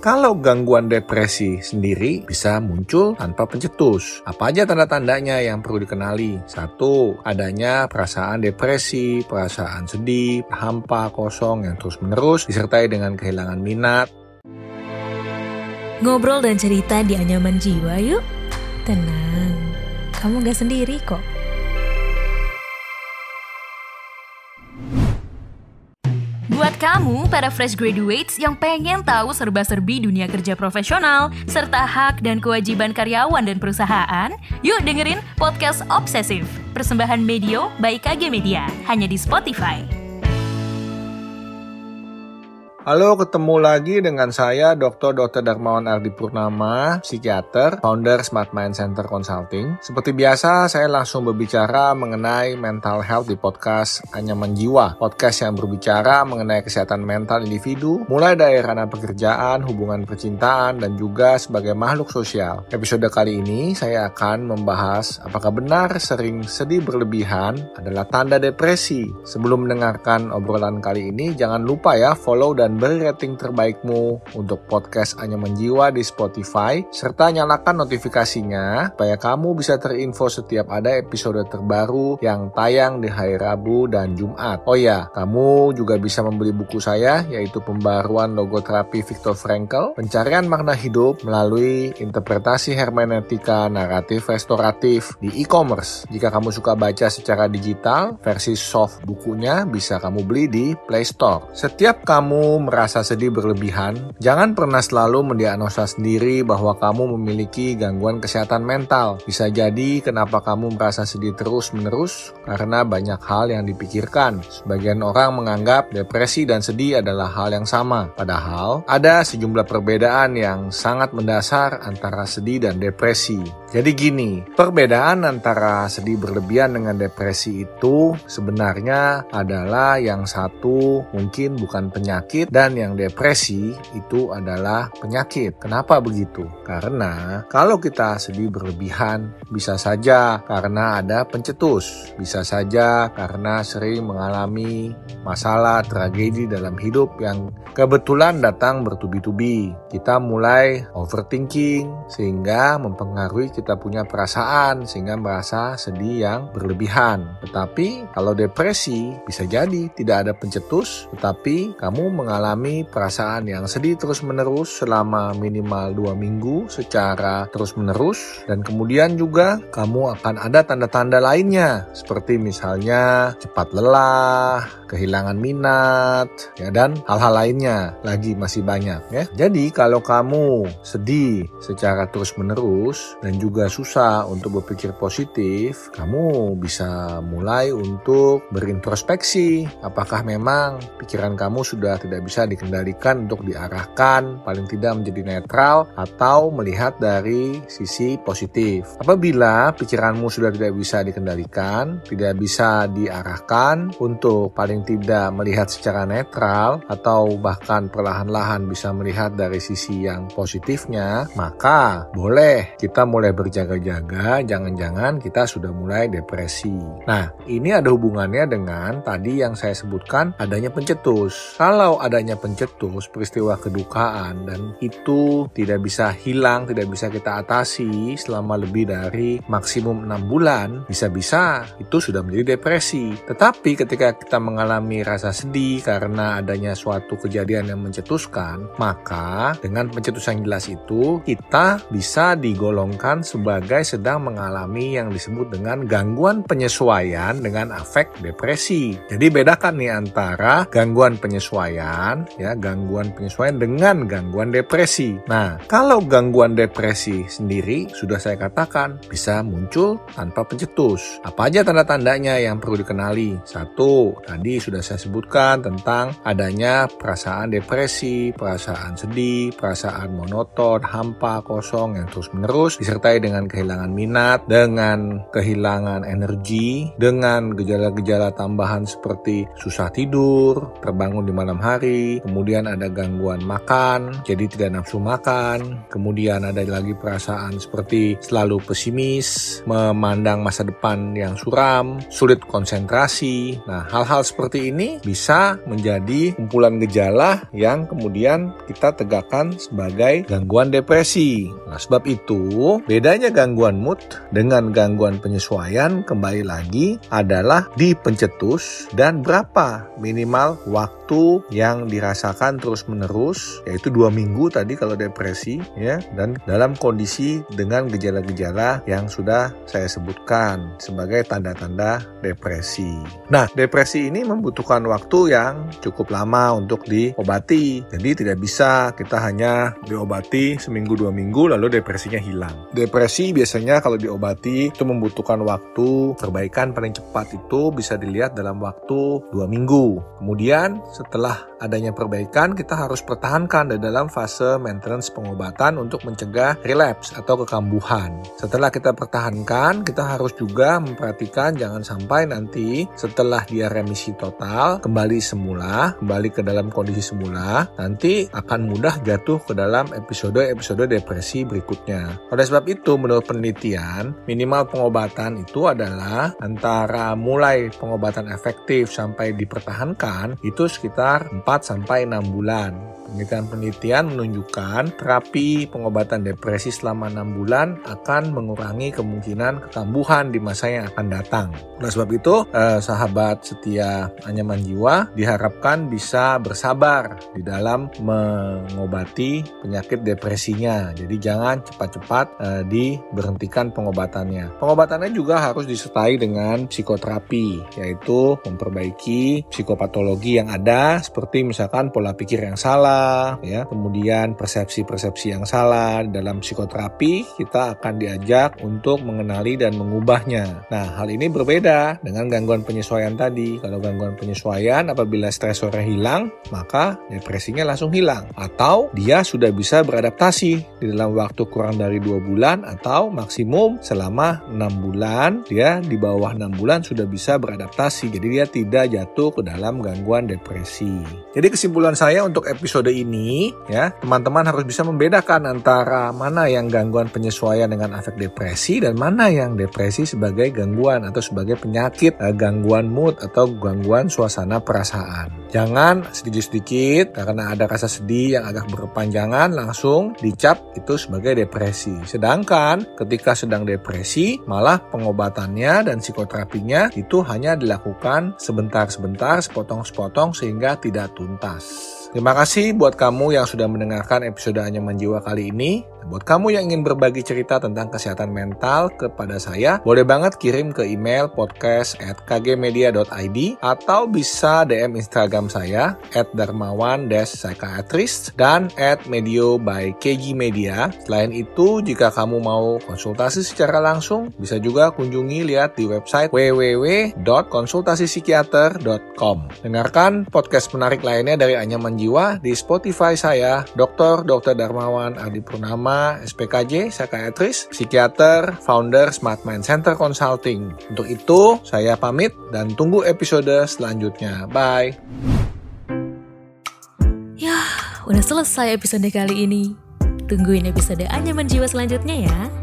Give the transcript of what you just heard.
Kalau gangguan depresi sendiri bisa muncul tanpa pencetus. Apa aja tanda-tandanya yang perlu dikenali? Satu, adanya perasaan depresi, perasaan sedih, hampa, kosong yang terus-menerus, disertai dengan kehilangan minat. Ngobrol dan cerita di anyaman jiwa yuk. Tenang, kamu gak sendiri kok. Kamu, para fresh graduates yang pengen tahu serba-serbi dunia kerja profesional, serta hak dan kewajiban karyawan dan perusahaan, yuk dengerin Podcast Obsesif, persembahan Medio by KG Media, hanya di Spotify. Halo, ketemu lagi dengan saya Dr. Dr. Darmawan Ardi Purnama, psikiater, founder Smart Mind Center Consulting. Seperti biasa, saya langsung berbicara mengenai mental health di podcast Anyaman Jiwa. Podcast yang berbicara mengenai kesehatan mental individu, mulai dari ranah pekerjaan, hubungan percintaan, dan juga sebagai makhluk sosial. Episode kali ini saya akan membahas apakah benar sering sedih berlebihan adalah tanda depresi. Sebelum mendengarkan obrolan kali ini, jangan lupa ya follow dan dan beri rating terbaikmu untuk podcast Anyaman Jiwa di Spotify, serta nyalakan notifikasinya supaya kamu bisa terinfo setiap ada episode terbaru yang tayang di hari Rabu dan Jumat. Oh ya, kamu juga bisa membeli buku saya, yaitu Pembaruan Logoterapi Viktor Frankl, Pencarian Makna Hidup melalui Interpretasi Hermeneutika Naratif Restoratif di e-commerce. Jika kamu suka baca secara digital, versi soft bukunya bisa kamu beli di Play Store. Setiap kamu merasa sedih berlebihan, jangan pernah selalu mendiagnosa sendiri bahwa kamu memiliki gangguan kesehatan mental. Bisa jadi kenapa kamu merasa sedih terus-menerus karena banyak hal yang dipikirkan. Sebagian orang menganggap depresi dan sedih adalah hal yang sama, padahal ada sejumlah perbedaan yang sangat mendasar antara sedih dan depresi. Jadi gini, perbedaan antara sedih berlebihan dengan depresi itu sebenarnya adalah yang satu mungkin bukan penyakit dan yang depresi itu adalah penyakit. Kenapa begitu? Karena kalau kita sedih berlebihan, bisa saja karena ada pencetus, bisa saja karena sering mengalami masalah tragedi dalam hidup yang kebetulan datang bertubi-tubi. Kita mulai overthinking sehingga mempengaruhi kita punya perasaan sehingga merasa sedih yang berlebihan. Tetapi kalau depresi bisa jadi tidak ada pencetus tetapi kamu mengalami perasaan yang sedih terus-menerus selama minimal dua minggu secara terus-menerus dan kemudian juga kamu akan ada tanda-tanda lainnya seperti misalnya cepat lelah, kehilangan minat, ya dan hal-hal lainnya lagi masih banyak ya. Jadi kalau kamu sedih secara terus-menerus dan juga susah untuk berpikir positif, kamu bisa mulai untuk berintrospeksi apakah memang pikiran kamu sudah tidak bisa dikendalikan untuk diarahkan paling tidak menjadi netral atau melihat dari sisi positif. Apabila pikiranmu sudah tidak bisa dikendalikan, tidak bisa diarahkan untuk paling tidak melihat secara netral atau bahkan perlahan-lahan bisa melihat dari sisi yang positifnya, maka boleh kita mulai berjaga-jaga, jangan-jangan kita sudah mulai depresi. Nah, ini ada hubungannya dengan tadi yang saya sebutkan adanya pencetus. Kalau ada adanya pencetus, peristiwa kedukaan, dan itu tidak bisa hilang, tidak bisa kita atasi selama lebih dari maksimum enam bulan, bisa-bisa itu sudah menjadi depresi. Tetapi ketika kita mengalami rasa sedih karena adanya suatu kejadian yang mencetuskan, maka dengan pencetus yang jelas itu, kita bisa digolongkan sebagai sedang mengalami yang disebut dengan gangguan penyesuaian dengan afek depresi. Jadi bedakan nih antara gangguan penyesuaian, ya gangguan penyesuaian dengan gangguan depresi. Nah, kalau gangguan depresi sendiri sudah saya katakan bisa muncul tanpa pencetus. Apa aja tanda-tandanya yang perlu dikenali? Satu, tadi sudah saya sebutkan tentang adanya perasaan depresi, perasaan sedih, perasaan monoton, hampa, kosong yang terus-menerus disertai dengan kehilangan minat, dengan kehilangan energi, dengan gejala-gejala tambahan seperti susah tidur, terbangun di malam hari, kemudian ada gangguan makan, jadi tidak nafsu makan, kemudian ada lagi perasaan seperti selalu pesimis, memandang masa depan yang suram, sulit konsentrasi. Nah, hal-hal seperti seperti ini bisa menjadi kumpulan gejala yang kemudian kita tegakkan sebagai gangguan depresi. Nah, sebab itu bedanya gangguan mood dengan gangguan penyesuaian kembali lagi adalah di pencetus dan berapa minimal waktu yang dirasakan terus-menerus yaitu dua minggu tadi kalau depresi ya dan dalam kondisi dengan gejala-gejala yang sudah saya sebutkan sebagai tanda-tanda depresi. Nah, depresi ini membutuhkan waktu yang cukup lama untuk diobati. Jadi tidak bisa kita hanya diobati seminggu dua minggu lalu depresinya hilang. Depresi biasanya kalau diobati itu membutuhkan waktu. Perbaikan paling cepat itu bisa dilihat dalam waktu dua minggu. Kemudian setelah adanya perbaikan kita harus pertahankan di dalam fase maintenance pengobatan untuk mencegah relapse atau kekambuhan. Setelah kita pertahankan, kita harus juga memperhatikan jangan sampai nanti setelah dia remisi total kembali semula, kembali ke dalam kondisi semula, nanti akan mudah jatuh ke dalam episode-episode depresi berikutnya. Oleh sebab itu, menurut penelitian, minimal pengobatan itu adalah antara mulai pengobatan efektif sampai dipertahankan itu sekitar 4 sampai 6 bulan. Penelitian-penelitian menunjukkan terapi pengobatan depresi selama 6 bulan akan mengurangi kemungkinan kekambuhan di masa yang akan datang. Oleh sebab itu, eh, sahabat setia anyaman jiwa diharapkan bisa bersabar di dalam mengobati penyakit depresinya. Jadi jangan cepat-cepat eh, diberhentikan pengobatannya. Pengobatannya juga harus disertai dengan psikoterapi, yaitu memperbaiki psikopatologi yang ada seperti misalkan pola pikir yang salah, ya, kemudian persepsi-persepsi yang salah dalam psikoterapi kita akan diajak untuk mengenali dan mengubahnya. Nah, hal ini berbeda dengan gangguan penyesuaian tadi. Kalau gangguan penyesuaian apabila stresornya hilang, maka depresinya langsung hilang atau dia sudah bisa beradaptasi di dalam waktu kurang dari dua bulan atau maksimum selama enam bulan dia di bawah enam bulan sudah bisa beradaptasi jadi dia tidak jatuh ke dalam gangguan depresi jadi kesimpulan saya untuk episode ini ya teman-teman harus bisa membedakan antara mana yang gangguan penyesuaian dengan efek depresi dan mana yang depresi sebagai gangguan atau sebagai penyakit eh, gangguan mood atau gangguan suasana perasaan jangan sedikit-sedikit karena ada rasa sedih yang agak berpanjangan langsung dicap itu sebagai depresi. Sedangkan ketika sedang depresi malah pengobatannya dan psikoterapinya itu hanya dilakukan sebentar-sebentar, sepotong-sepotong sehingga tidak tuntas. Terima kasih buat kamu yang sudah mendengarkan episode Anyaman Jiwa kali ini. Buat kamu yang ingin berbagi cerita tentang kesehatan mental kepada saya, boleh banget kirim ke email podcast at atau bisa DM Instagram saya at darmawan dan at medio by KG Media. Selain itu, jika kamu mau konsultasi secara langsung, bisa juga kunjungi lihat di website www.konsultasipsikiater.com. Dengarkan podcast menarik lainnya dari Anyaman Jiwa di Spotify saya, Dr. Dr. Darmawan Adi Purnama SPKJ, psikiatris, psikiater, founder Smart Mind Center Consulting. Untuk itu, saya pamit dan tunggu episode selanjutnya. Bye. Yah, udah selesai episode kali ini. Tungguin episode Anyaman Jiwa selanjutnya ya.